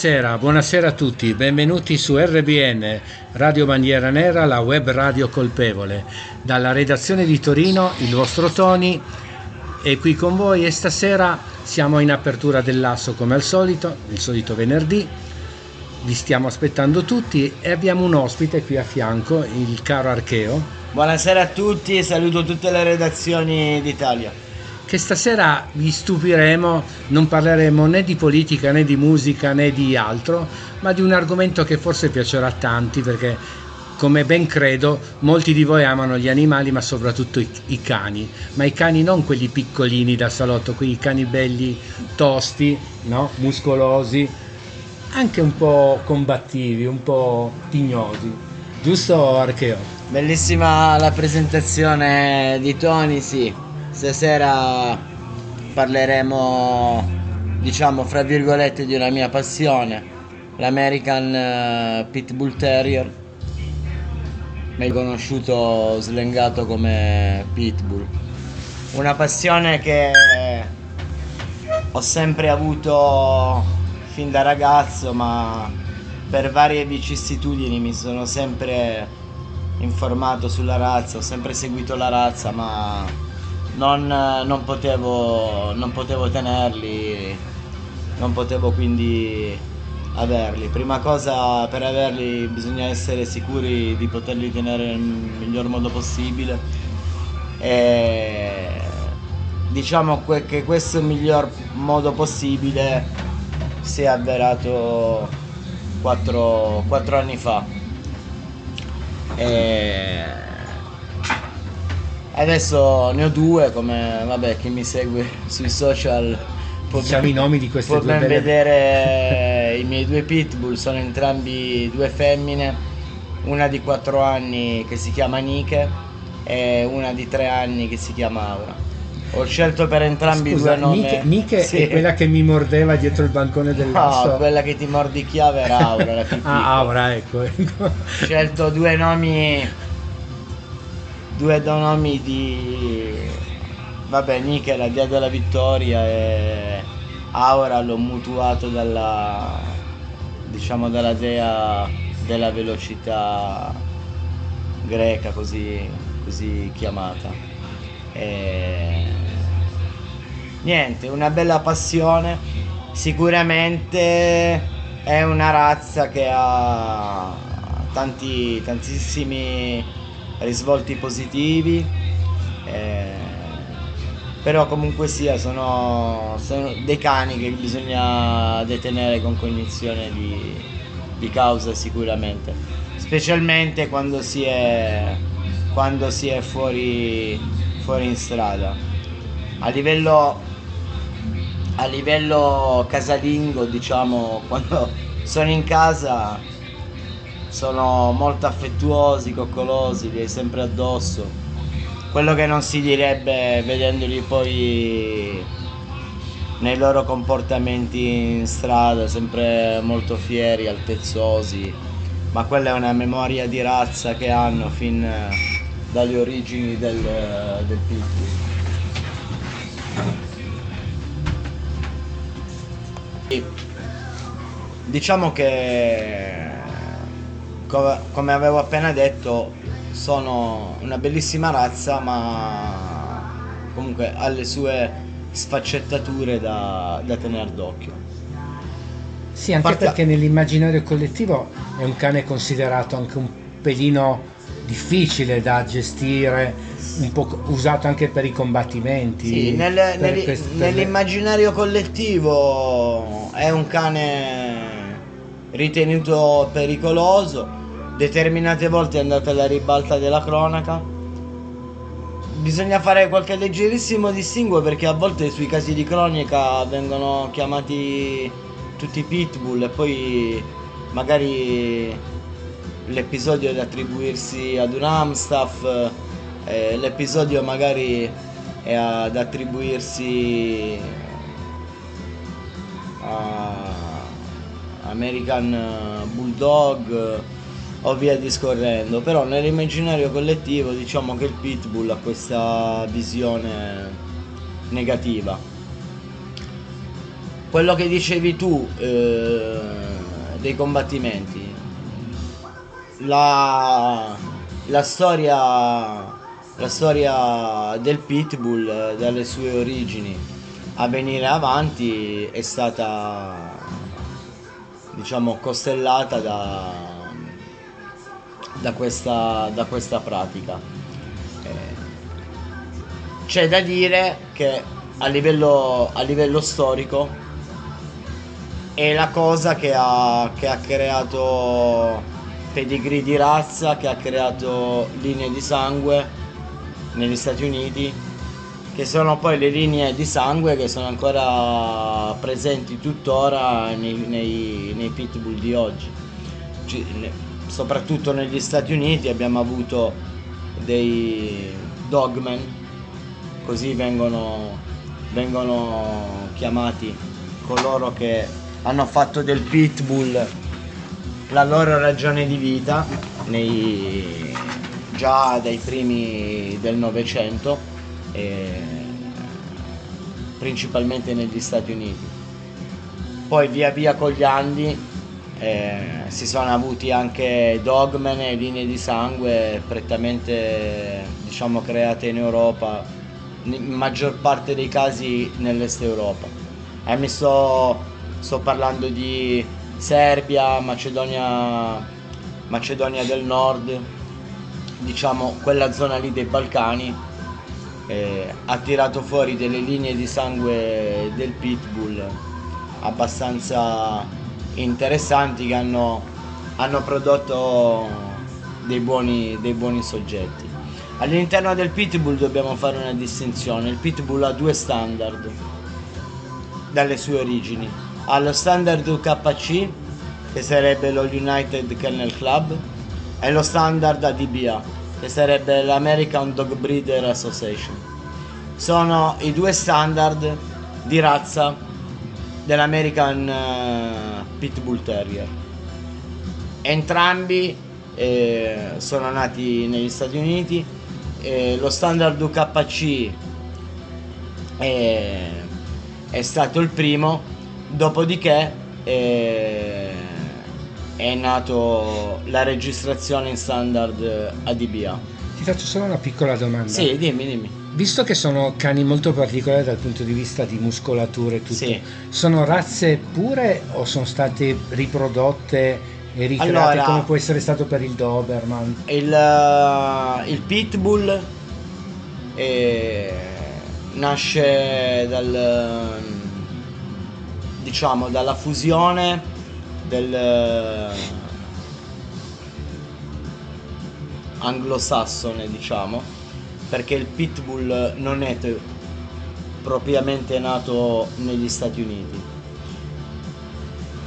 Buonasera, buonasera a tutti, benvenuti su RBN, Radio Bandiera Nera, la web radio colpevole. Dalla redazione di Torino, il vostro Tony è qui con voi e stasera siamo in apertura dell'asso come al solito, il solito venerdì. Vi stiamo aspettando tutti e abbiamo un ospite qui a fianco, il caro Archeo, Buonasera a tutti e saluto tutte le redazioni d'Italia. Che stasera vi stupiremo, non parleremo né di politica né di musica né di altro, ma di un argomento che forse piacerà a tanti perché come ben credo molti di voi amano gli animali ma soprattutto i, i cani, ma i cani non quelli piccolini da salotto, quei cani belli tosti, no? muscolosi, anche un po' combattivi, un po' tignosi. Giusto Archeo? Bellissima la presentazione di Tony, sì. Stasera parleremo, diciamo, fra virgolette, di una mia passione, l'American eh, Pitbull Terrier, meglio conosciuto slengato come Pitbull. Una passione che ho sempre avuto fin da ragazzo, ma per varie vicissitudini mi sono sempre informato sulla razza, ho sempre seguito la razza, ma non, non potevo, non potevo tenerli, non potevo quindi averli. Prima cosa per averli bisogna essere sicuri di poterli tenere nel miglior modo possibile. E diciamo che questo miglior modo possibile si è avverato quattro, quattro anni fa. E Adesso ne ho due, come vabbè chi mi segue sui social può, Diciamo i nomi di queste può due ben belle- vedere i miei due pitbull, sono entrambi due femmine, una di 4 anni che si chiama Nike e una di 3 anni che si chiama Aura. Ho scelto per entrambi Scusa, due nomi. Nike, Nike Sì. è quella che mi mordeva dietro il bancone del No, quella che ti mordicchiava era Aura, la più piccola. ah, Aura, ecco. ecco. Ho scelto due nomi due nomi di vabbè Nick è la dea della vittoria e Aura l'ho mutuato dalla diciamo dalla dea della velocità greca così, così chiamata. E niente una bella passione. Sicuramente è una razza che ha tanti, tantissimi risvolti positivi, eh, però comunque sia sono, sono dei cani che bisogna detenere con cognizione di, di causa sicuramente, specialmente quando si è, quando si è fuori, fuori in strada. A livello a livello casalingo, diciamo, quando sono in casa sono molto affettuosi, coccolosi, li hai sempre addosso. Quello che non si direbbe vedendoli poi nei loro comportamenti in strada, sempre molto fieri, altezzosi, ma quella è una memoria di razza che hanno fin dalle origini del, del pitbull. Diciamo che, come avevo appena detto, sono una bellissima razza, ma comunque ha le sue sfaccettature da, da tenere d'occhio. Sì, anche Partia- perché nell'immaginario collettivo è un cane considerato anche un pelino difficile da gestire, un po' usato anche per i combattimenti. Sì, nel- per nell'i- quest- per- nell'immaginario collettivo è un cane ritenuto pericoloso, determinate volte è andato alla ribalta della cronaca. Bisogna fare qualche leggerissimo distinguo perché a volte sui casi di cronaca vengono chiamati tutti pitbull e poi magari l'episodio è da attribuirsi ad un Amstaff, eh, l'episodio magari è ad attribuirsi a American Bulldog o via discorrendo, però nell'immaginario collettivo diciamo che il pitbull ha questa visione negativa. Quello che dicevi tu eh, dei combattimenti, la, la storia la storia del pitbull eh, dalle sue origini a venire avanti è stata diciamo costellata da, da, questa, da questa pratica Eh, c'è da dire che a livello, a livello storico è la cosa che ha, che ha creato pedigree di razza, che ha creato linee di sangue negli Stati Uniti, che sono poi le linee di sangue che sono ancora presenti tuttora nei, nei- nei pitbull di oggi. Ci- soprattutto negli Stati Uniti abbiamo avuto dei dogmen, così vengono, vengono chiamati coloro che hanno fatto del pitbull la loro ragione di vita nei- già dai primi del Novecento, principalmente negli Stati Uniti. Poi via via con gli anni eh, si sono avuti anche dogmen e linee di sangue prettamente diciamo create in Europa, in maggior parte dei casi nell'est Europa. E mi sto, sto parlando di Serbia, Macedonia, Macedonia del Nord, diciamo quella zona lì dei Balcani, eh, ha tirato fuori delle linee di sangue del pitbull abbastanza interessanti che hanno, hanno prodotto dei buoni, dei buoni soggetti. All'interno del pitbull dobbiamo fare una distinzione. Il pitbull ha due standard dalle sue origini. Ha lo standard UKC, che sarebbe lo United Kennel Club, e lo standard ADBA, che sarebbe l'American Dog Breeder Association. Sono i due standard di razza dell'American uh, Pitbull Terrier. Entrambi eh, sono nati negli Stati Uniti. Eh, lo standard UKC è, è, stato il primo, dopodiché eh, è nato la registrazione in standard ADBA. Ti faccio solo una piccola domanda. Sì, dimmi, dimmi. Visto che sono cani molto particolari dal punto di vista di muscolatura e tutto, sì. sono razze pure o sono state riprodotte e ricreate allora, come può essere stato per il Doberman? Il, uh, il Pitbull eh, nasce dal, diciamo, dalla fusione del uh, anglosassone, diciamo perché il pitbull non è te- propriamente nato negli Stati Uniti.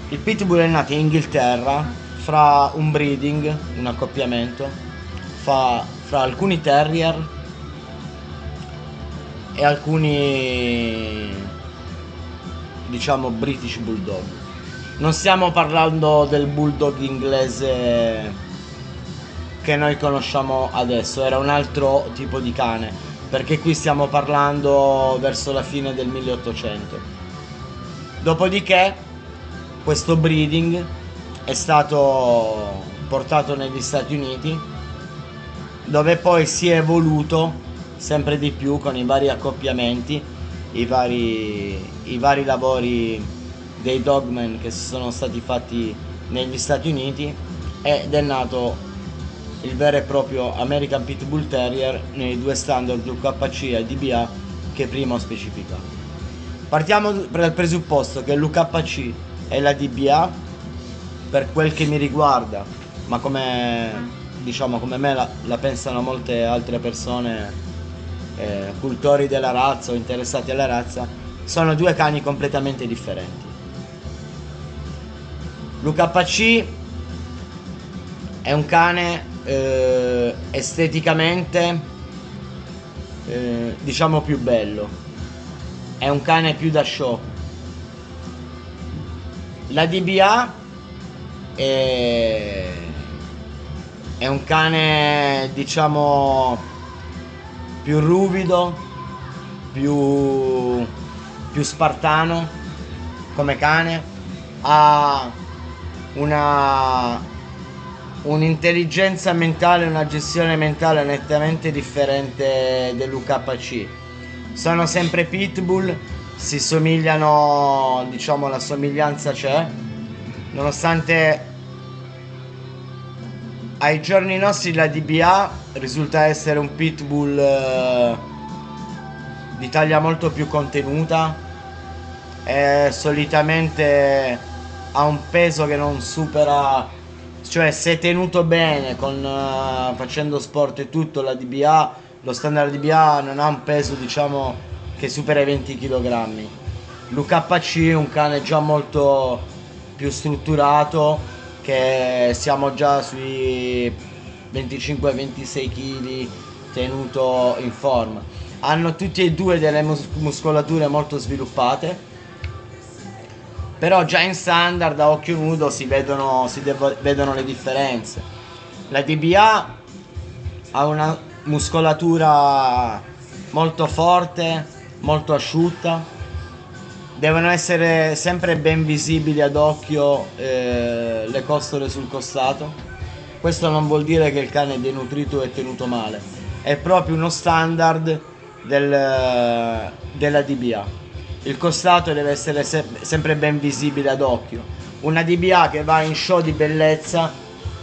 Il pitbull è nato in Inghilterra fra un breeding, un accoppiamento, fra, fra alcuni terrier e alcuni diciamo British Bulldog. Non stiamo parlando del bulldog inglese che noi conosciamo adesso, era un altro tipo di cane, perché qui stiamo parlando verso la fine del 1800. Dopodiché questo breeding è stato portato negli Stati Uniti, dove poi si è evoluto sempre di più con i vari accoppiamenti, i vari, i vari lavori dei dogmen che sono stati fatti negli Stati Uniti ed è nato il vero e proprio American Pitbull Terrier nei due standard UKC e DBA che prima ho specificato. Partiamo dal presupposto che l'UKC e la DBA, per quel che mi riguarda, ma come diciamo come me la, la pensano molte altre persone eh, cultori della razza o interessati alla razza, sono due cani completamente differenti. L'UKC è un cane eh, esteticamente eh, diciamo più bello. È un cane più da show. La DBA è, è un cane diciamo più ruvido più, più spartano come cane. Ha una un'intelligenza mentale, una gestione mentale nettamente differente dell'UKC. Sono sempre pitbull, si somigliano, diciamo la somiglianza c'è, nonostante ai giorni nostri la DBA risulta essere un pitbull eh, di taglia molto più contenuta e solitamente ha un peso che non supera cioè se tenuto bene con, uh, facendo sport e tutto la DBA lo standard DBA non ha un peso diciamo che supera i 20 kg l'UKC è un cane già molto più strutturato che siamo già sui 25-26 kg tenuto in forma. Hanno tutti e due delle mus- muscolature molto sviluppate però già in standard a occhio nudo si vedono, si devo, vedono le differenze. La DBA ha una muscolatura molto forte, molto asciutta, devono essere sempre ben visibili ad occhio eh, le costole sul costato. Questo non vuol dire che il cane è denutrito e tenuto male, è proprio uno standard del, della DBA il costato deve essere se- sempre ben visibile ad occhio. Una DBA che va in show di bellezza,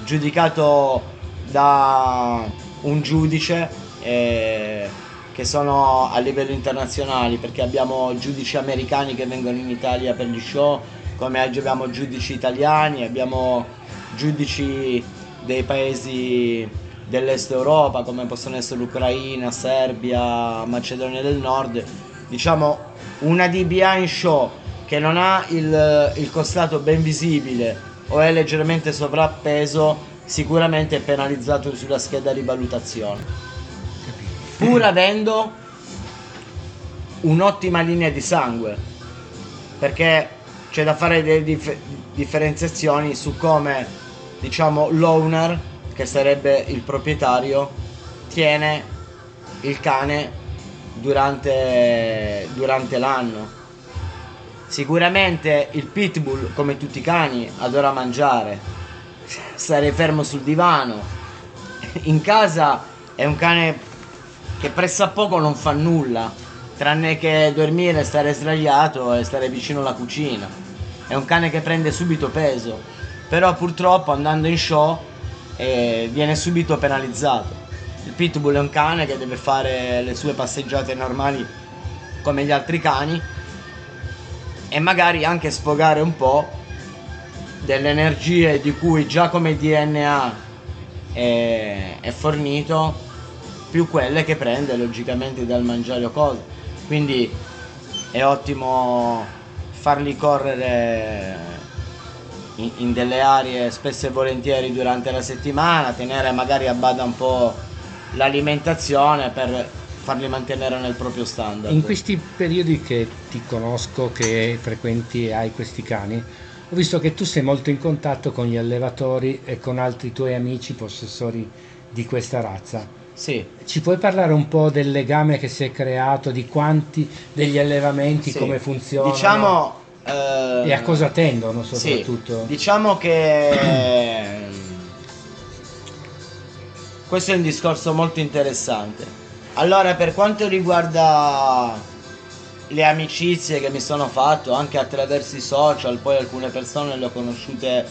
giudicato da un giudice, eh, che sono a livello internazionale, perché abbiamo giudici americani che vengono in Italia per gli show, come abbiamo giudici italiani, abbiamo giudici dei paesi dell'est Europa come possono essere l'Ucraina, Serbia, Macedonia del Nord, diciamo una DBA in show che non ha il, il costato ben visibile o è leggermente sovrappeso sicuramente è penalizzato sulla scheda di valutazione. Pur avendo un'ottima linea di sangue perché c'è da fare delle dif- differenziazioni su come diciamo l'owner che sarebbe il proprietario tiene il cane durante, durante l'anno Sicuramente il pitbull, come tutti i cani, adora mangiare, stare fermo sul divano. In casa è un cane che pressappoco non fa nulla, tranne che dormire, stare sdraiato e stare vicino alla cucina. È un cane che prende subito peso, però purtroppo andando in show eh, viene subito penalizzato. Il pitbull è un cane che deve fare le sue passeggiate normali come gli altri cani e magari anche sfogare un po' delle energie di cui già come DNA è, è fornito più quelle che prende logicamente dal mangiare o cose. Quindi è ottimo farli correre in, in, delle aree spesso e volentieri durante la settimana tenere magari a bada un po' l'alimentazione per farli mantenere nel proprio standard. In questi periodi che ti conosco, che frequenti e hai questi cani, ho visto che tu sei molto in contatto con gli allevatori e con altri tuoi amici possessori di questa razza. Sì. Ci puoi parlare un po' del legame che si è creato, di quanti degli allevamenti, sì. come funzionano? Diciamo... E a cosa tendono soprattutto? Sì. Diciamo che... Questo è un discorso molto interessante allora, per quanto riguarda le amicizie che mi sono fatto anche attraverso i social, poi alcune persone le ho conosciute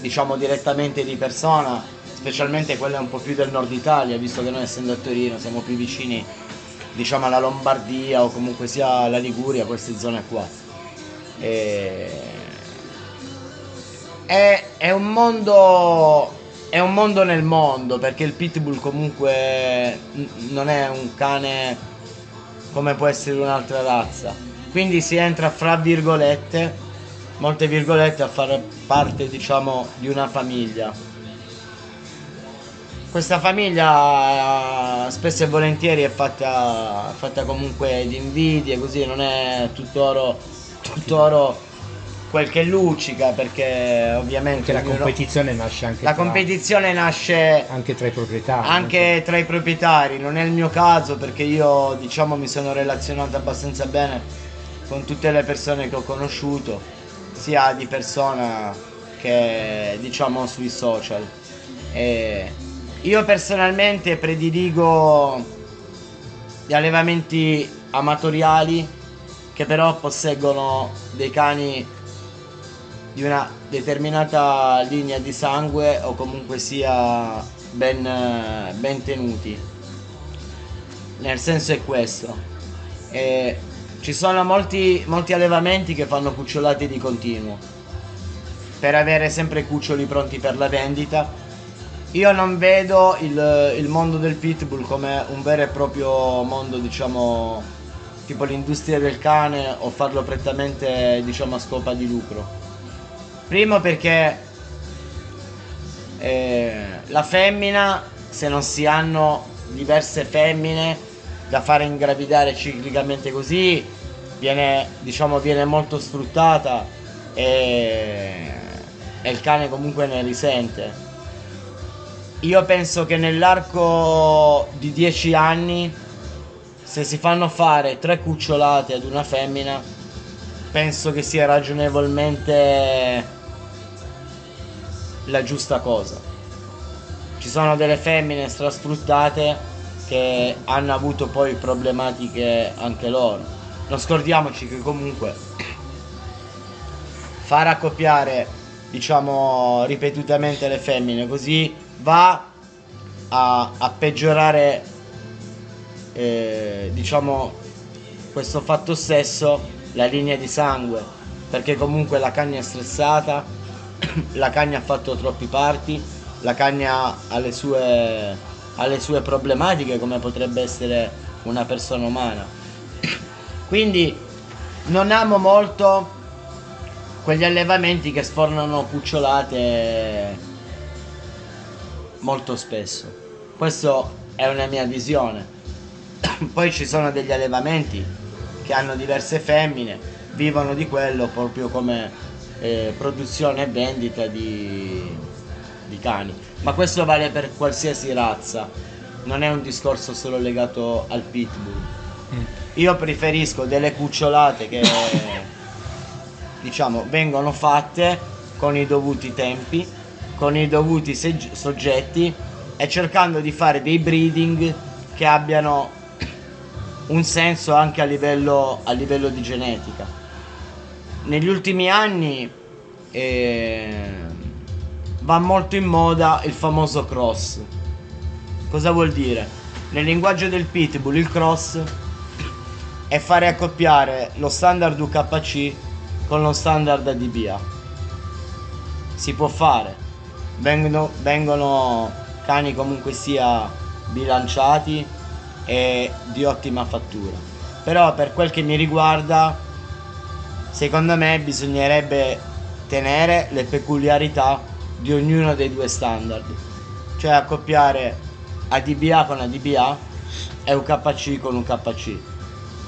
diciamo direttamente di persona, specialmente quelle un po' più del nord Italia, visto che noi essendo a Torino siamo più vicini diciamo alla Lombardia o comunque sia alla Liguria, queste zone qua. E... È, è un mondo è un mondo nel mondo perché il pitbull comunque non è un cane come può essere un'altra razza. Quindi si entra fra virgolette, molte virgolette, a fare parte diciamo di una famiglia. Questa famiglia spesso e volentieri è fatta, fatta comunque di invidie, così non è tutto oro, tutto oro quel che luccica perché ovviamente la competizione nasce anche la tra, competizione nasce anche tra i proprietari anche tra i proprietari. Non è il mio caso perché io diciamo mi sono relazionato abbastanza bene con tutte le persone che ho conosciuto sia di persona che diciamo sui social. E io personalmente prediligo gli allevamenti amatoriali che però posseggono dei cani di una determinata linea di sangue o comunque sia ben, ben tenuti. Nel senso è questo. E ci sono molti, molti allevamenti che fanno cucciolate di continuo per avere sempre cuccioli pronti per la vendita. Io non vedo il, il mondo del pitbull come un vero e proprio mondo, diciamo, tipo l'industria del cane o farlo prettamente, diciamo, a scopa di lucro Primo perché eh, la femmina, se non si hanno diverse femmine da fare ingravidare ciclicamente così, viene, diciamo, viene molto sfruttata e, e il cane comunque ne risente. Io penso che nell'arco di 10 anni, se si fanno fare tre cucciolate ad una femmina, penso che sia ragionevolmente la giusta cosa. Ci sono delle femmine strasfruttate che hanno avuto poi problematiche anche loro. Non scordiamoci che comunque far accoppiare, diciamo, ripetutamente le femmine così va a, a peggiorare, eh, diciamo, questo fatto stesso, la linea di sangue, perché comunque la cagna è stressata, la cagna ha fatto troppi parti la cagna ha le sue, ha le sue problematiche come potrebbe essere una persona umana. Quindi non amo molto quegli allevamenti che sfornano cucciolate molto spesso. Questa è una mia visione. Poi ci sono degli allevamenti che hanno diverse femmine, vivono di quello proprio come eh, produzione e vendita di, di cani. Ma questo vale per qualsiasi razza, non è un discorso solo legato al pitbull. Mm. Io preferisco delle cucciolate che diciamo vengono fatte con i dovuti tempi, con i dovuti segg- soggetti e cercando di fare dei breeding che abbiano un senso anche a livello, a livello di genetica. Negli ultimi anni eh, va molto in moda il famoso cross. Cosa vuol dire? Nel linguaggio del pitbull il cross è fare accoppiare lo standard UKC con lo standard ADBA. Si può fare. Vengono, vengono cani comunque sia bilanciati e di ottima fattura. Però per quel che mi riguarda, secondo me bisognerebbe tenere le peculiarità di ognuno dei due standard. Cioè accoppiare ADBA con ADBA e UKC con UKC.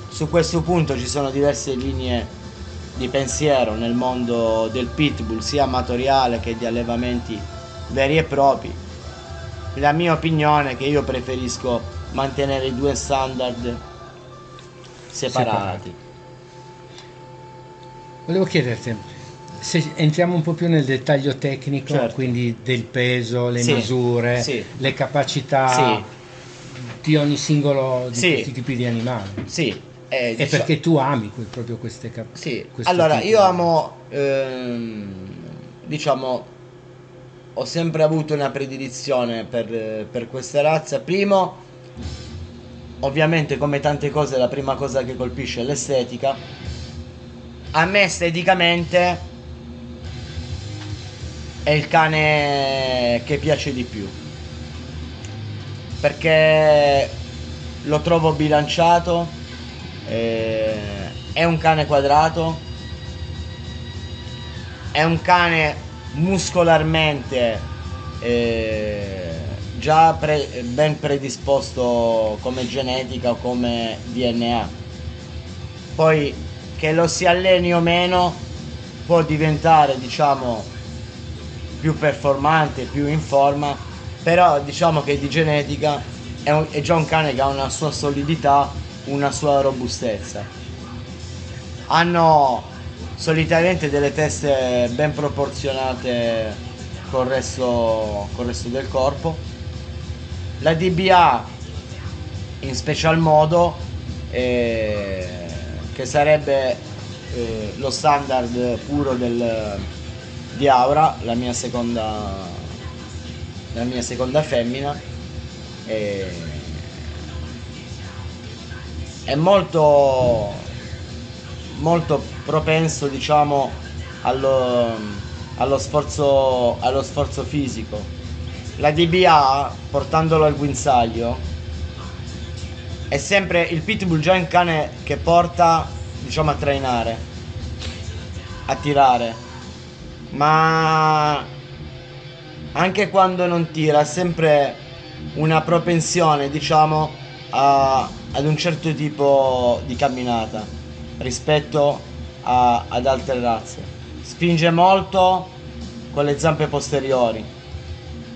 Su questo punto ci sono diverse linee di pensiero nel mondo del pitbull, sia amatoriale che di allevamenti veri e propri. La mia opinione è che io preferisco mantenere i due standard separati. Volevo chiederti, se entriamo un po' più nel dettaglio tecnico, Certo. quindi del peso, le Sì, misure, sì. le capacità Sì. di ogni singolo di questi tipi di animali. Sì, eh, E dicia- perché tu ami que- proprio queste capacità? Sì, allora io amo, ehm, diciamo, ho sempre avuto una predilizione per, per questa razza. Primo, ovviamente come tante cose la prima cosa che colpisce è l'estetica. A me esteticamente è il cane che piace di più. Perché lo trovo bilanciato, eh, è un cane quadrato, è un cane muscolarmente eh, già pre- ben predisposto come genetica come DNA. Poi che lo si alleni o meno può diventare diciamo più performante, più in forma, però diciamo che di genetica è, un- è già un cane che ha una sua solidità, una sua robustezza. Hanno solitamente delle teste ben proporzionate col resto, col resto del corpo. La DBA in special modo, eh, che sarebbe eh, lo standard puro del, di Aura, la mia seconda, la mia seconda femmina. eh, è molto molto propenso diciamo allo, allo sforzo allo sforzo fisico la DBA portandolo al guinzaglio è sempre il pitbull già un cane che porta diciamo a trainare a tirare. Ma anche quando non tira ha sempre una propensione diciamo a- ad un certo tipo di camminata rispetto a- ad altre razze. Spinge molto con le zampe posteriori.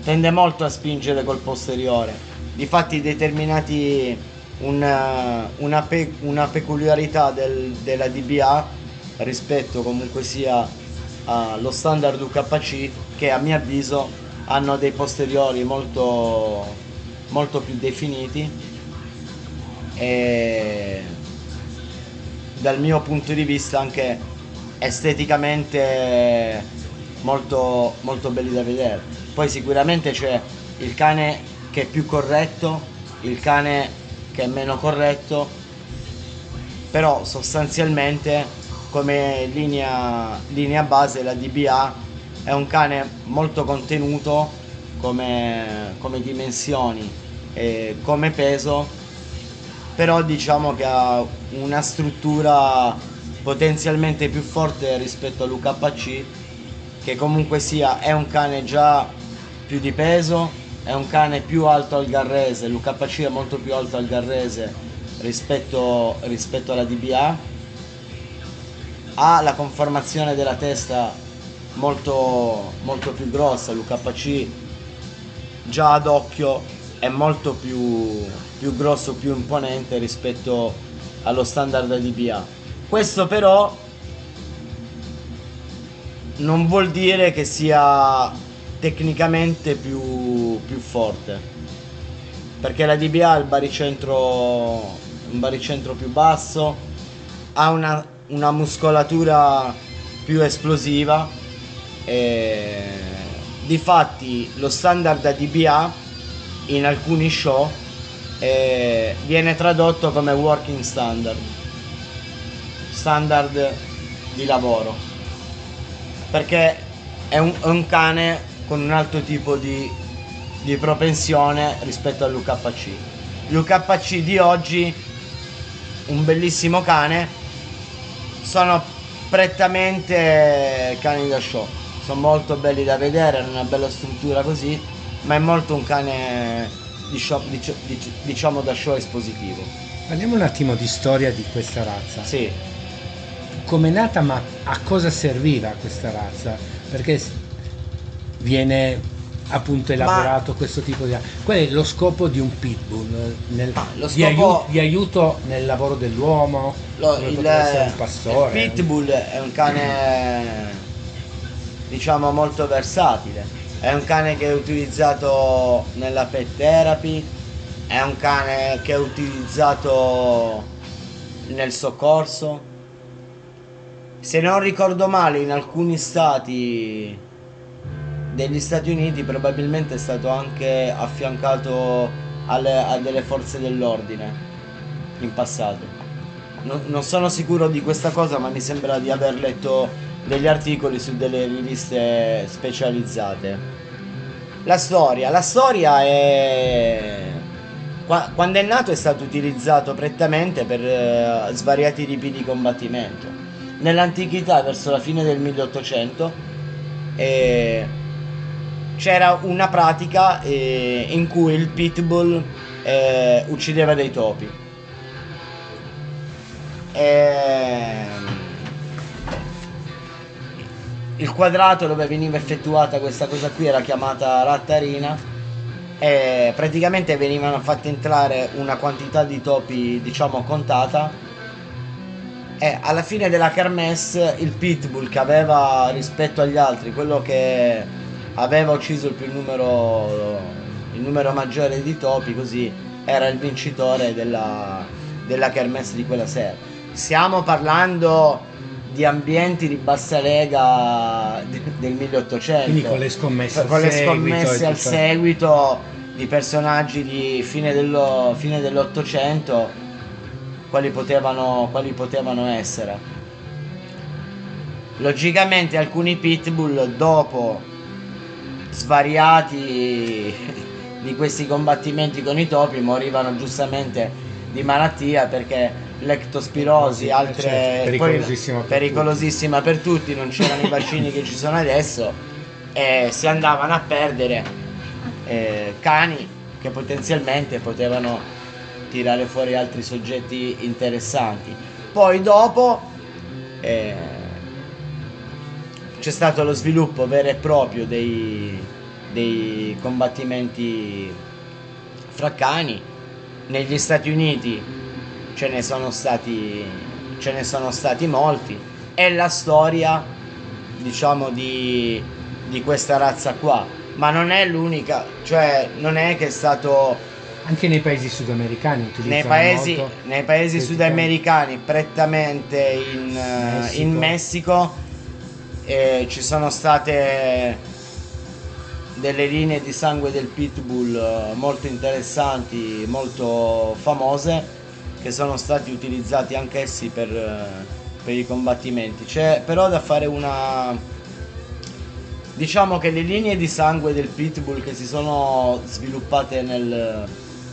Tende molto a spingere col posteriore. Difatti determinati una, una, pe- una peculiarità del- della DBA rispetto comunque sia allo standard UKC che a mio avviso hanno dei posteriori molto, molto più definiti e dal mio punto di vista anche esteticamente molto, molto belli da vedere. Poi sicuramente c'è il cane che è più corretto, il cane che è meno corretto, però sostanzialmente come linea, linea base la DBA è un cane molto contenuto, come, come dimensioni e come peso, però diciamo che ha una struttura potenzialmente più forte rispetto all'UKC, che comunque sia è un cane già più di peso, è un cane più alto al garrese, l'UKC è molto più alto al garrese rispetto, rispetto alla DBA ha la conformazione della testa molto, molto più grossa, l'UKC già ad occhio è molto più, più grosso, più imponente rispetto allo standard DBA. Questo però non vuol dire che sia tecnicamente più, più forte perché la DBA ha il baricentro un baricentro più basso ha una una muscolatura più esplosiva. E... Difatti lo standard DBA in alcuni show eh, viene tradotto come working standard, standard di lavoro, perché è un, è un cane con un altro tipo di, di propensione rispetto all'UKC. L'UKC di oggi, un bellissimo cane, sono prettamente cani da show. Sono molto belli da vedere, hanno una bella struttura così, ma è molto un cane di show, diciamo da show espositivo. Parliamo un attimo di storia di questa razza. Sì. Come è nata, ma a cosa serviva questa razza? Perché viene appunto elaborato Ma... questo tipo di... Qual è lo scopo di un pitbull? Nel, scopo... di, aiuto, di, aiuto, nel lavoro dell'uomo? Lo, il, un pastore? Il pitbull è un cane diciamo molto versatile. È un cane che è utilizzato nella pet therapy, è un cane che è utilizzato nel soccorso. Se non ricordo male, in alcuni stati degli Stati Uniti probabilmente è stato anche affiancato alle, a delle forze dell'ordine in passato. Non, non sono sicuro di questa cosa, ma mi sembra di aver letto degli articoli su delle riviste specializzate. La storia, la storia è quando è nato è stato utilizzato prettamente per uh, svariati tipi di combattimento. Nell'antichità, verso la fine del 1800, e c'era una pratica eh, in cui il pitbull eh, uccideva dei topi. E... Ehm, il quadrato dove veniva effettuata questa cosa qui era chiamata rattarina e praticamente venivano fatte entrare una quantità di topi diciamo contata e alla fine della kermesse il pitbull che aveva rispetto agli altri quello che aveva ucciso il più numero, il numero maggiore di topi, così era il vincitore della, della kermesse di quella sera. Stiamo parlando di ambienti di bassa lega del 1800. Quindi con le scommesse, con le scommesse al seguito di personaggi di fine, dello, fine dell'Ottocento, quali potevano, quali potevano essere. Logicamente alcuni pitbull dopo svariati di questi combattimenti con i topi morivano giustamente di malattia perché l'ectospirosi, altre certo, pericolosissima, per, pericolosissima per tutti, non c'erano i vaccini che ci sono adesso e si andavano a perdere eh, cani che potenzialmente potevano tirare fuori altri soggetti interessanti. Poi dopo eh, c'è stato lo sviluppo vero e proprio dei, dei combattimenti fra cani. Negli Stati Uniti ce ne sono stati, ce ne sono stati molti. È la storia, diciamo, di, di questa razza qua. Ma non è l'unica, cioè non è che è stato anche nei paesi sudamericani nei paesi, nei paesi sudamericani prettamente in Messico, in Messico e ci sono state delle linee di sangue del pitbull eh, molto interessanti, molto famose che sono stati utilizzati anch'essi per, eh, per i combattimenti. C'è però da fare una, Diciamo che le linee di sangue del pitbull che si sono sviluppate nel,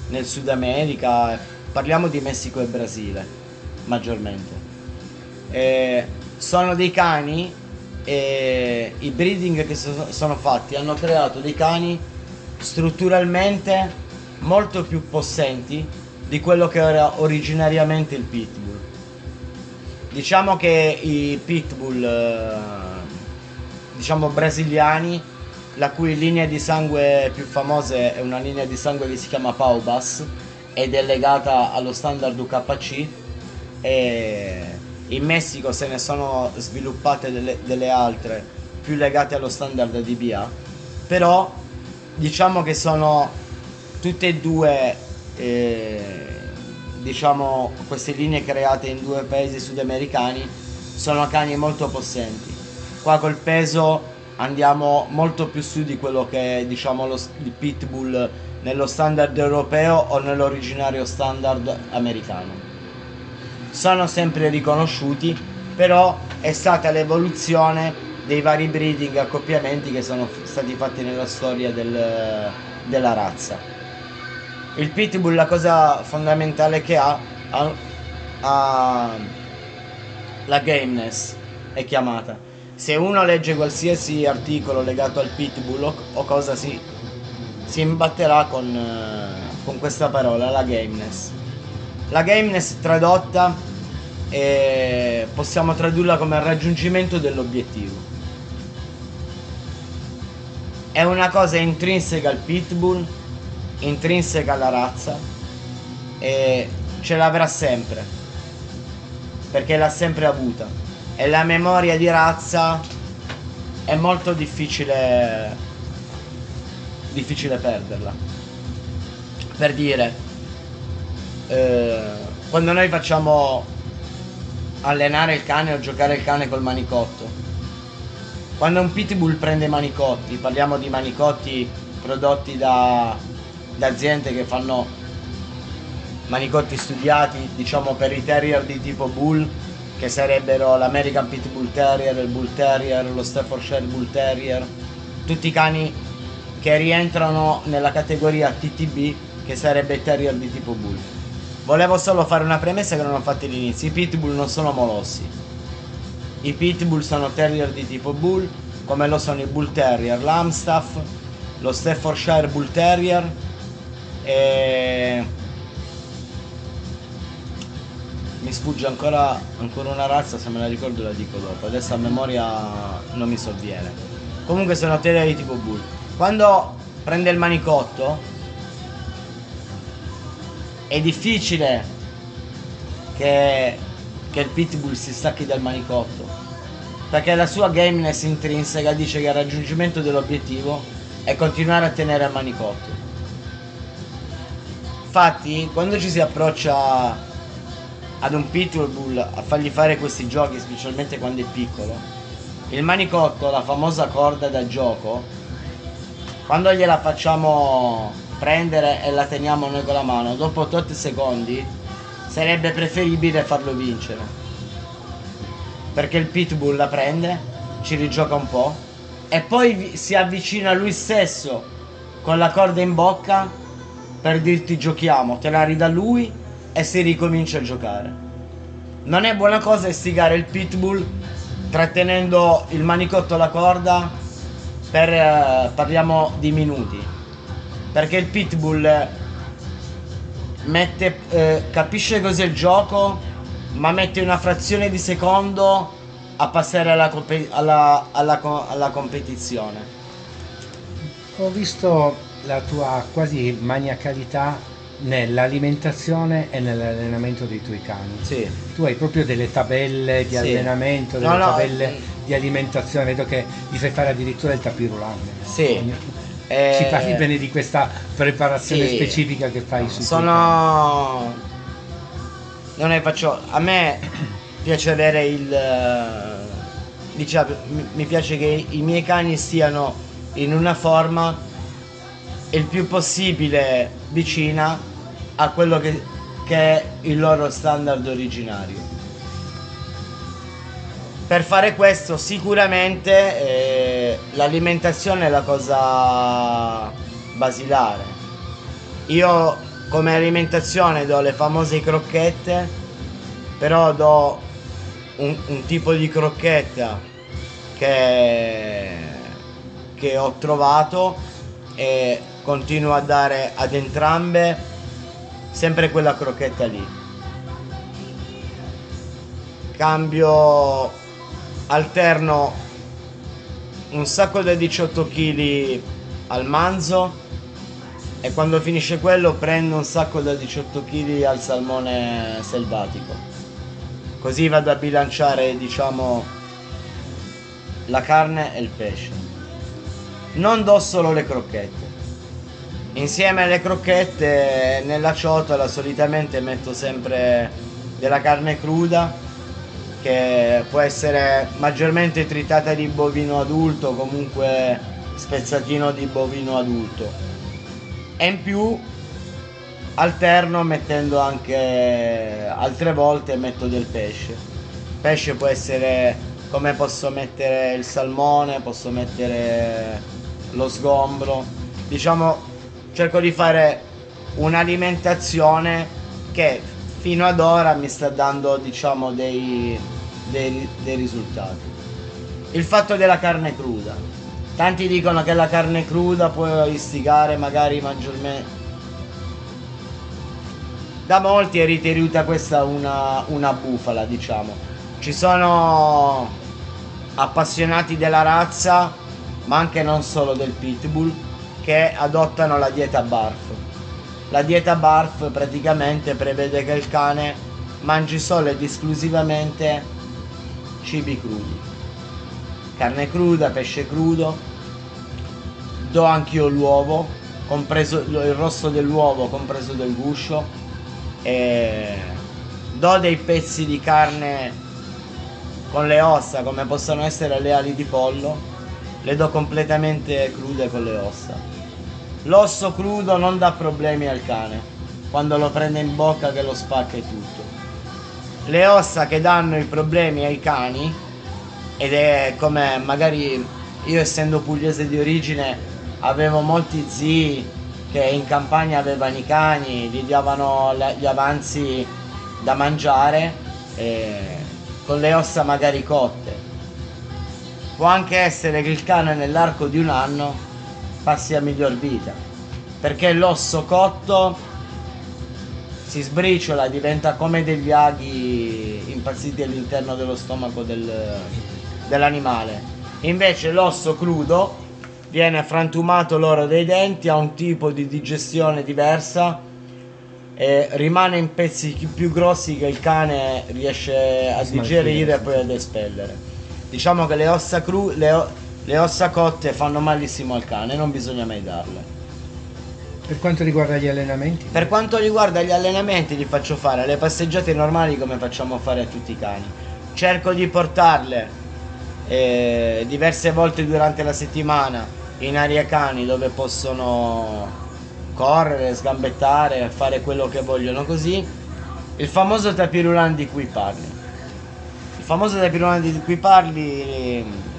nel Sud America, parliamo di Messico e Brasile maggiormente, eh, sono dei cani e i breeding che so- sono fatti hanno creato dei cani strutturalmente molto più possenti di quello che era originariamente il pitbull. Diciamo che i pitbull eh, diciamo brasiliani la cui linea di sangue più famosa è una linea di sangue che si chiama Paubas ed è legata allo standard UKC e in Messico se ne sono sviluppate delle, delle altre più legate allo standard DBA però diciamo che sono tutte e due eh, diciamo queste linee create in due paesi sudamericani sono cani molto possenti. Qua col peso andiamo molto più su di quello che è diciamo lo, il pitbull nello standard europeo o nell'originario standard americano sono sempre riconosciuti però è stata l'evoluzione dei vari breeding accoppiamenti che sono stati fatti nella storia del, della razza il pitbull la cosa fondamentale che ha, ha, ha la gameness è chiamata se uno legge qualsiasi articolo legato al pitbull o, o cosa si, si imbatterà con, con questa parola, la gameness. La gameness tradotta eh, possiamo tradurla come il raggiungimento dell'obiettivo. È una cosa intrinseca al pitbull, intrinseca alla razza e ce l'avrà sempre perché l'ha sempre avuta e la memoria di razza è molto difficile difficile perderla per dire eh, quando noi facciamo allenare il cane o giocare il cane col manicotto quando un pitbull prende manicotti parliamo di manicotti prodotti da, da aziende che fanno manicotti studiati diciamo per i terrier di tipo bull che sarebbero l'American Pit Bull Terrier, il Bull Terrier, lo Staffordshire Bull Terrier, tutti i cani che rientrano nella categoria TTB che sarebbe Terrier di tipo Bull. Volevo solo fare una premessa che non ho fatto all'inizio, i Pitbull non sono molossi. I Pitbull sono Terrier di tipo Bull, come lo sono i Bull Terrier, l'Amstaff, lo Staffordshire Bull Terrier e mi sfugge ancora, ancora una razza, se me la ricordo la dico dopo. Adesso a memoria non mi sovviene. Comunque sono terrier di tipo bull. Quando prende il manicotto è difficile che, che il pitbull si stacchi dal manicotto. Perché la sua gameness intrinseca dice che il raggiungimento dell'obiettivo è continuare a tenere il manicotto. Infatti, quando ci si approccia ad un pitbull a fargli fare questi giochi, specialmente quando è piccolo, il manicotto, la famosa corda da gioco, quando gliela facciamo prendere e la teniamo noi con la mano, dopo 8 secondi sarebbe preferibile farlo vincere. Perché il pitbull la prende, ci rigioca un po' e poi si avvicina lui stesso con la corda in bocca per dirti giochiamo, te la ridà lui e si ricomincia a giocare. Non è buona cosa istigare il pitbull trattenendo il manicotto alla corda per eh, parliamo di minuti. Perché il pitbull mette, eh, capisce cos'è il gioco, ma mette una frazione di secondo a passare alla, alla, alla, alla competizione. Ho visto la tua quasi maniacalità nell'alimentazione e nell'allenamento dei tuoi cani. Sì. Tu hai proprio delle tabelle di Sì. allenamento, delle No, no, tabelle eh, di alimentazione, vedo che gli fai fare addirittura il tapirulante. Sì. Eh, Ci parli bene di questa preparazione sì. specifica che fai su Sono. Non ne faccio. A me piace avere il. eh, Diciamo, mi- mi piace che i miei cani stiano in una forma il più possibile vicina a quello che, che è il loro standard originario. Per fare questo sicuramente eh, l'alimentazione è la cosa basilare. Io come alimentazione do le famose crocchette, però do un, un tipo di crocchetta che, che ho trovato e continuo a dare ad entrambe sempre quella crocchetta lì. Cambio, alterno un sacco da 18 kg al manzo e quando finisce quello prendo un sacco da 18 kg al salmone selvatico. Così vado a bilanciare, diciamo, la carne e il pesce. Non do solo le crocchette. Insieme alle crocchette nella ciotola solitamente metto sempre della carne cruda che può essere maggiormente tritata di bovino adulto, comunque spezzatino di bovino adulto. E in più alterno mettendo anche altre volte metto del pesce. Pesce può essere come posso mettere il salmone, posso mettere lo sgombro. Diciamo cerco di fare un'alimentazione che fino ad ora mi sta dando diciamo dei, dei, dei risultati. Il fatto della carne cruda. Tanti dicono che la carne cruda può istigare magari maggiormente. Da molti è ritenuta questa una, una bufala, diciamo. Ci sono appassionati della razza, ma anche non solo del pitbull, che adottano la dieta barf la dieta BARF praticamente prevede che il cane mangi solo ed esclusivamente cibi crudi. Carne cruda, pesce crudo. Do anch'io l'uovo, compreso il rosso dell'uovo, compreso del guscio. E do dei pezzi di carne con le ossa, come possono essere le ali di pollo. Le do completamente crude con le ossa L'osso crudo non dà problemi al cane quando lo prende in bocca che lo spacca e tutto. Le ossa che danno i problemi ai cani, ed è come magari io essendo pugliese di origine avevo molti zii che in campagna avevano i cani, gli davano gli avanzi da mangiare con le ossa magari cotte. Può anche essere che il cane nell'arco di un anno passi a miglior vita. Perché l'osso cotto si sbriciola, diventa come degli aghi impazziti all'interno dello stomaco del, dell'animale. Invece l'osso crudo viene frantumato l'oro dei denti, ha un tipo di digestione diversa e rimane in pezzi più grossi che il cane riesce a digerire e poi ad espellere. Diciamo che le ossa crude, le ossa cotte fanno malissimo al cane, non bisogna mai darle. Per quanto riguarda gli allenamenti? Per quanto riguarda gli allenamenti li faccio fare le passeggiate normali come facciamo fare a tutti i cani. Cerco di portarle eh, diverse volte durante la settimana in aria cani dove possono correre, sgambettare, fare quello che vogliono così. Il famoso tapirulan di cui parli. Il famoso tapirulan di cui parli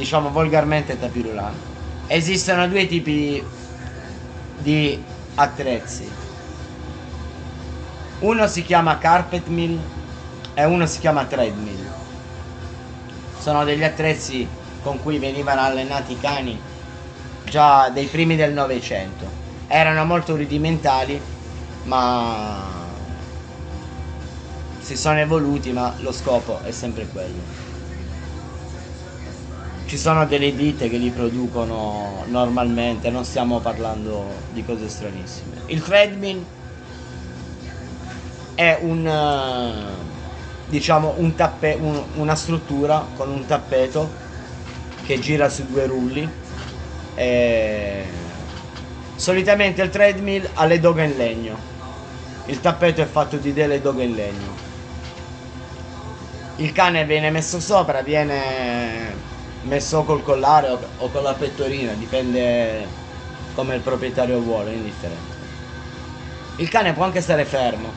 diciamo volgarmente tapirulano. Esistono due tipi di attrezzi. Uno si chiama carpet mill e uno si chiama treadmill. Sono degli attrezzi con cui venivano allenati i cani già dei primi del Novecento. Erano molto rudimentali, ma si sono evoluti, ma lo scopo è sempre quello ci sono delle ditte che li producono normalmente, non stiamo parlando di cose stranissime. Il treadmill è un diciamo un tappe, un, una struttura con un tappeto che gira su due rulli. E... Solitamente il treadmill ha le doghe in legno. Il tappeto è fatto di delle doghe in legno. Il cane viene messo sopra, viene messo col collare o, o con la pettorina, dipende come il proprietario vuole, indifferente. Il cane può anche stare fermo,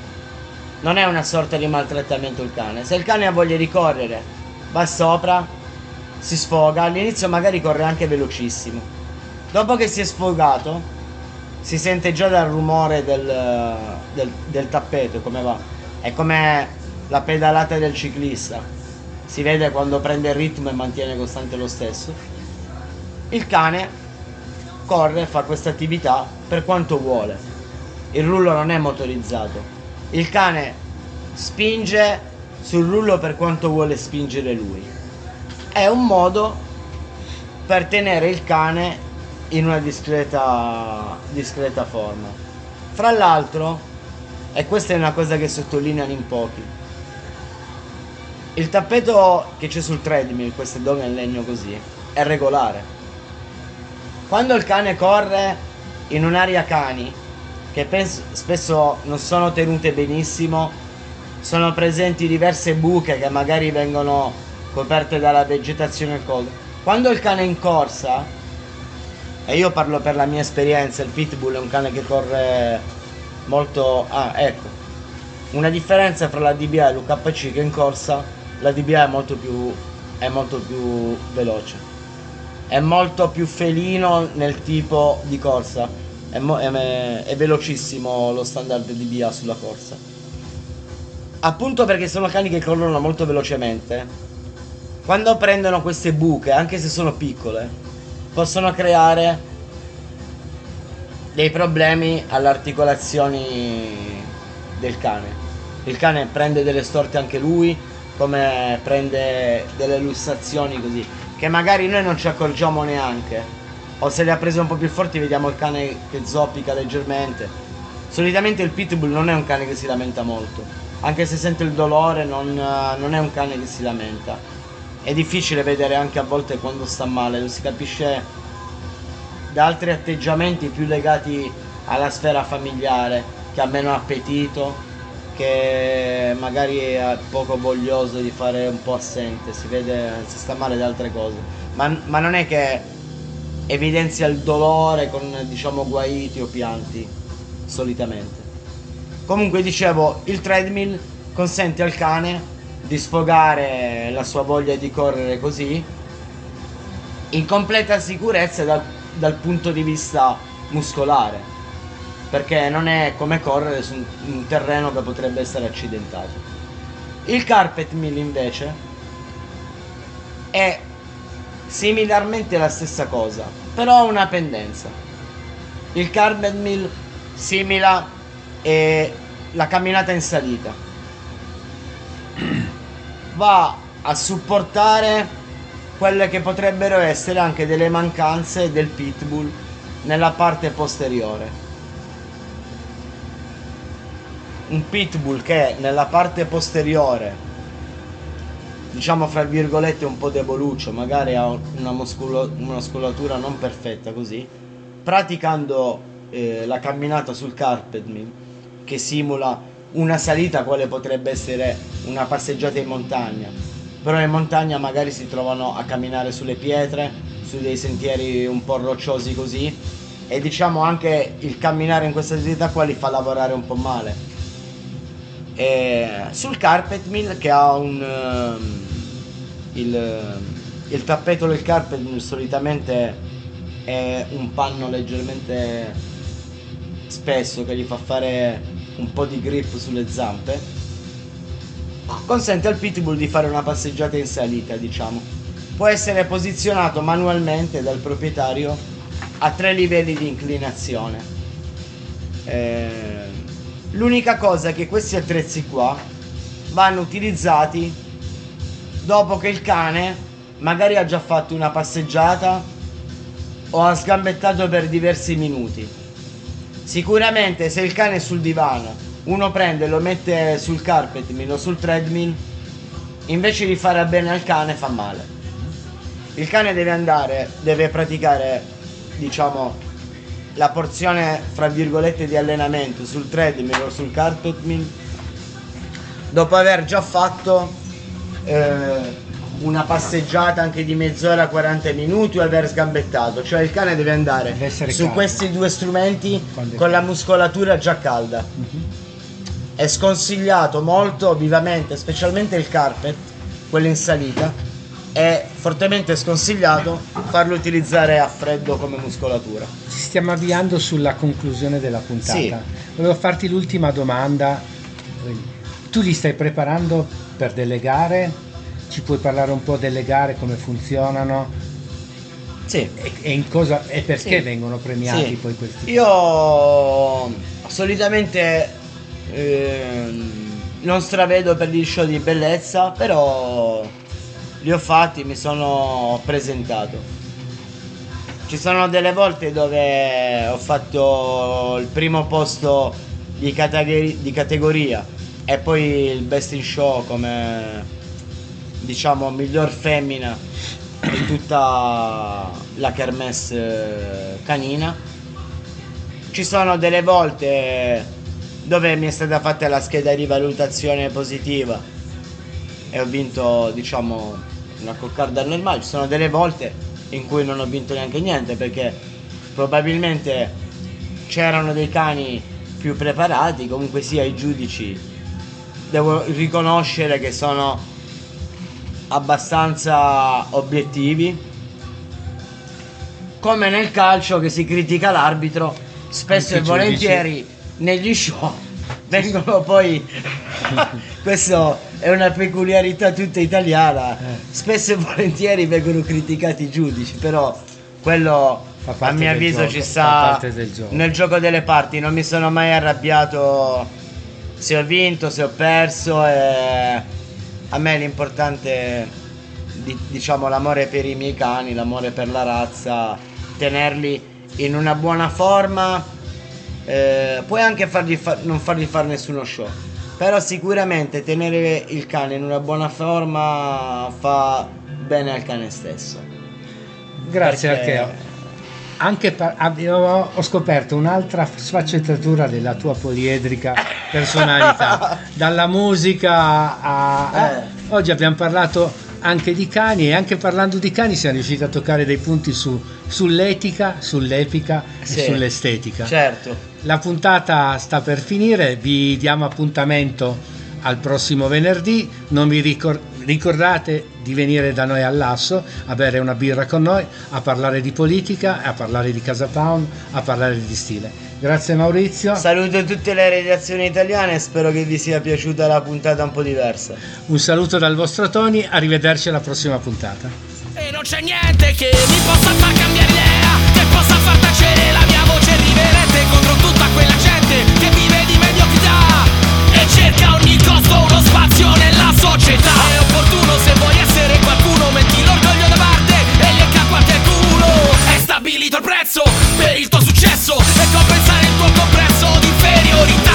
non è una sorta di maltrattamento il cane. Se il cane ha voglia di correre, va sopra, si sfoga, all'inizio magari corre anche velocissimo. Dopo che si è sfogato, si sente già dal rumore del, del, del tappeto come va. È come la pedalata del ciclista. Si vede quando prende il ritmo e mantiene costante lo stesso. Il cane corre e fa questa attività per quanto vuole. Il rullo non è motorizzato. Il cane spinge sul rullo per quanto vuole spingere lui. È un modo per tenere il cane in una discreta, discreta forma. Fra l'altro, e questa è una cosa che sottolineano in pochi, il tappeto che c'è sul treadmill, queste dove in legno così, è regolare. Quando il cane corre in un'area cani, che penso, spesso non sono tenute benissimo, sono presenti diverse buche che magari vengono coperte dalla vegetazione e cose. Quando il cane è in corsa, e io parlo per la mia esperienza, il pitbull è un cane che corre molto... Ah, ecco. Una differenza tra la DBA e l'UKC che in corsa la DBA è molto più, è molto più veloce. È molto più felino nel tipo di corsa. È, è, è velocissimo lo standard DBA sulla corsa. Appunto perché sono cani che corrono molto velocemente. Quando prendono queste buche, anche se sono piccole, possono creare dei problemi alle articolazioni del cane. Il cane prende delle storte anche lui, come prende delle lussazioni così, che magari noi non ci accorgiamo neanche. O se le ha prese un po' più forti vediamo il cane che zoppica leggermente. Solitamente il pitbull non è un cane che si lamenta molto, anche se sente il dolore non, non è un cane che si lamenta. È difficile vedere anche a volte quando sta male, lo si capisce da altri atteggiamenti più legati alla sfera familiare, che ha meno appetito, che magari è poco voglioso di fare un po' assente, si vede, si sta male da altre cose, ma, ma non è che evidenzia il dolore con diciamo guaiti o pianti, solitamente. Comunque dicevo, il treadmill consente al cane di sfogare la sua voglia di correre così in completa sicurezza dal, dal punto di vista muscolare perché non è come correre su un terreno che potrebbe essere accidentato. Il carpet mill invece è similarmente la stessa cosa, però ha una pendenza. Il carpet mill simila la camminata in salita. Va a supportare quelle che potrebbero essere anche delle mancanze del pitbull nella parte posteriore un pitbull che nella parte posteriore diciamo fra virgolette un po' deboluccio magari ha una, muscolo- una muscolatura non perfetta così praticando eh, la camminata sul carpet che simula una salita quale potrebbe essere una passeggiata in montagna. Però in montagna magari si trovano a camminare sulle pietre su dei sentieri un po' rocciosi così e diciamo anche il camminare in questa salita qua li fa lavorare un po' male e sul carpet mill che ha un um, il, il tappeto del carpet mill solitamente è un panno leggermente spesso che gli fa fare un po' di grip sulle zampe. Consente al pitbull di fare una passeggiata in salita diciamo. Può essere posizionato manualmente dal proprietario a tre livelli di inclinazione. Eh, L'unica cosa è che questi attrezzi qua vanno utilizzati dopo che il cane magari ha già fatto una passeggiata o ha sgambettato per diversi minuti. Sicuramente se il cane è sul divano, uno prende e lo mette sul carpet o sul treadmill, invece di fare bene al cane fa male. Il cane deve andare, deve praticare, diciamo, la porzione fra virgolette di allenamento sul treadmill o sul carpet mill dopo aver già fatto eh, una passeggiata anche di mezz'ora 40 minuti o aver sgambettato cioè il cane deve andare deve su caldo. questi due strumenti con la muscolatura già calda uh-huh. è sconsigliato molto vivamente specialmente il carpet quello in salita è fortemente sconsigliato farlo utilizzare a freddo come muscolatura. Ci stiamo avviando sulla conclusione della puntata. Sì. Volevo farti l'ultima domanda. Tu li stai preparando per delle gare? Ci puoi parlare un po' delle gare, come funzionano Sì. e, in cosa, e perché Sì. vengono premiati Sì. poi questi? Io solitamente ehm, non stravedo per gli show di bellezza, però li ho fatti, mi sono presentato. Ci sono delle volte dove ho fatto il primo posto di, categori- di categoria e poi il best in show come diciamo miglior femmina di tutta la kermesse canina. Ci sono delle volte dove mi è stata fatta la scheda di valutazione positiva e ho vinto diciamo una coccarda normale. Ci sono delle volte in cui non ho vinto neanche niente perché probabilmente c'erano dei cani più preparati, comunque sia i giudici devo riconoscere che sono abbastanza obiettivi. Come nel calcio che si critica l'arbitro, spesso Anche e i giudici. volentieri negli show vengono poi questo è una peculiarità tutta italiana. Eh. Spesso e volentieri vengono criticati i giudici, però quello a mio avviso gioco, ci sta gioco. nel gioco delle parti. Non mi sono mai arrabbiato se ho vinto, se ho perso. E a me l'importante, di- diciamo, l'amore per i miei cani, l'amore per la razza, tenerli in una buona forma. Eh, puoi anche fargli fa- non fargli fare nessuno show. Però sicuramente tenere il cane in una buona forma fa bene al cane stesso. Grazie Perché- Archeo. Anche pa- abbiamo- ho scoperto un'altra sfaccettatura della tua poliedrica personalità, dalla musica a... a- Eh. Oggi abbiamo parlato anche di cani e anche parlando di cani siamo riusciti a toccare dei punti su- sull'etica, sull'epica Sì. e sull'estetica. Certo. La puntata sta per finire, vi diamo appuntamento al prossimo venerdì, non vi ricor- ricordate di venire da noi all'Asso a bere una birra con noi, a parlare di politica, a parlare di Casa Pound, a parlare di stile. Grazie Maurizio. Saluto tutte le redazioni italiane e spero che vi sia piaciuta la puntata un po' diversa. Un saluto dal vostro Tony, arrivederci alla prossima puntata. E non c'è niente che mi possa far cambiare idea, che possa far tacere la mia voce riverente contro tutta quella gente che vive di mediocrità e cerca a ogni costo uno spazio nella società. È opportuno se vuoi essere qualcuno, metti l'orgoglio da parte e le capo a te culo. È stabilito il prezzo per il tuo successo e compensato favorita.